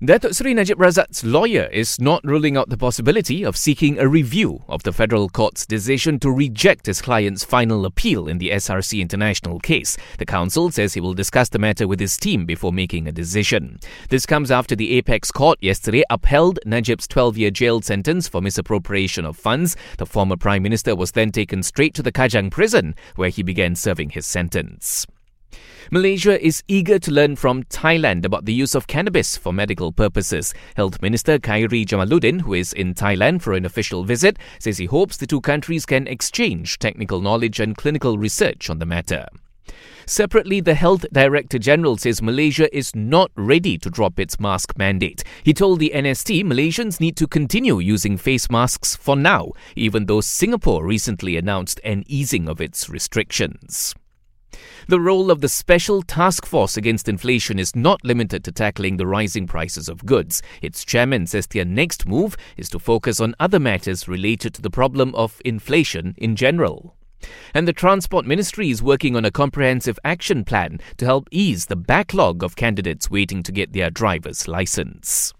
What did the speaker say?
Datuk Seri Najib Razak's lawyer is not ruling out the possibility of seeking a review of the federal court's decision to reject his client's final appeal in the SRC International case. The counsel says he will discuss the matter with his team before making a decision. This comes after the apex court yesterday upheld Najib's 12 year jail sentence for misappropriation of funds. The former prime minister was then taken straight to the Kajang prison, where he began serving his sentence. Malaysia is eager to learn from Thailand about the use of cannabis for medical purposes. Health Minister Khairy Jamaluddin, who is in Thailand for an official visit, says he hopes the two countries can exchange technical knowledge and clinical research on the matter. Separately, the Health Director General says Malaysia is not ready to drop its mask mandate. He told the NST Malaysians need to continue using face masks for now, even though Singapore recently announced an easing of its restrictions. The role of the Special Task Force Against Inflation is not limited to tackling the rising prices of goods. Its chairman says their next move is to focus on other matters related to the problem of inflation in general. And the Transport Ministry is working on a comprehensive action plan to help ease the backlog of candidates waiting to get their driver's license.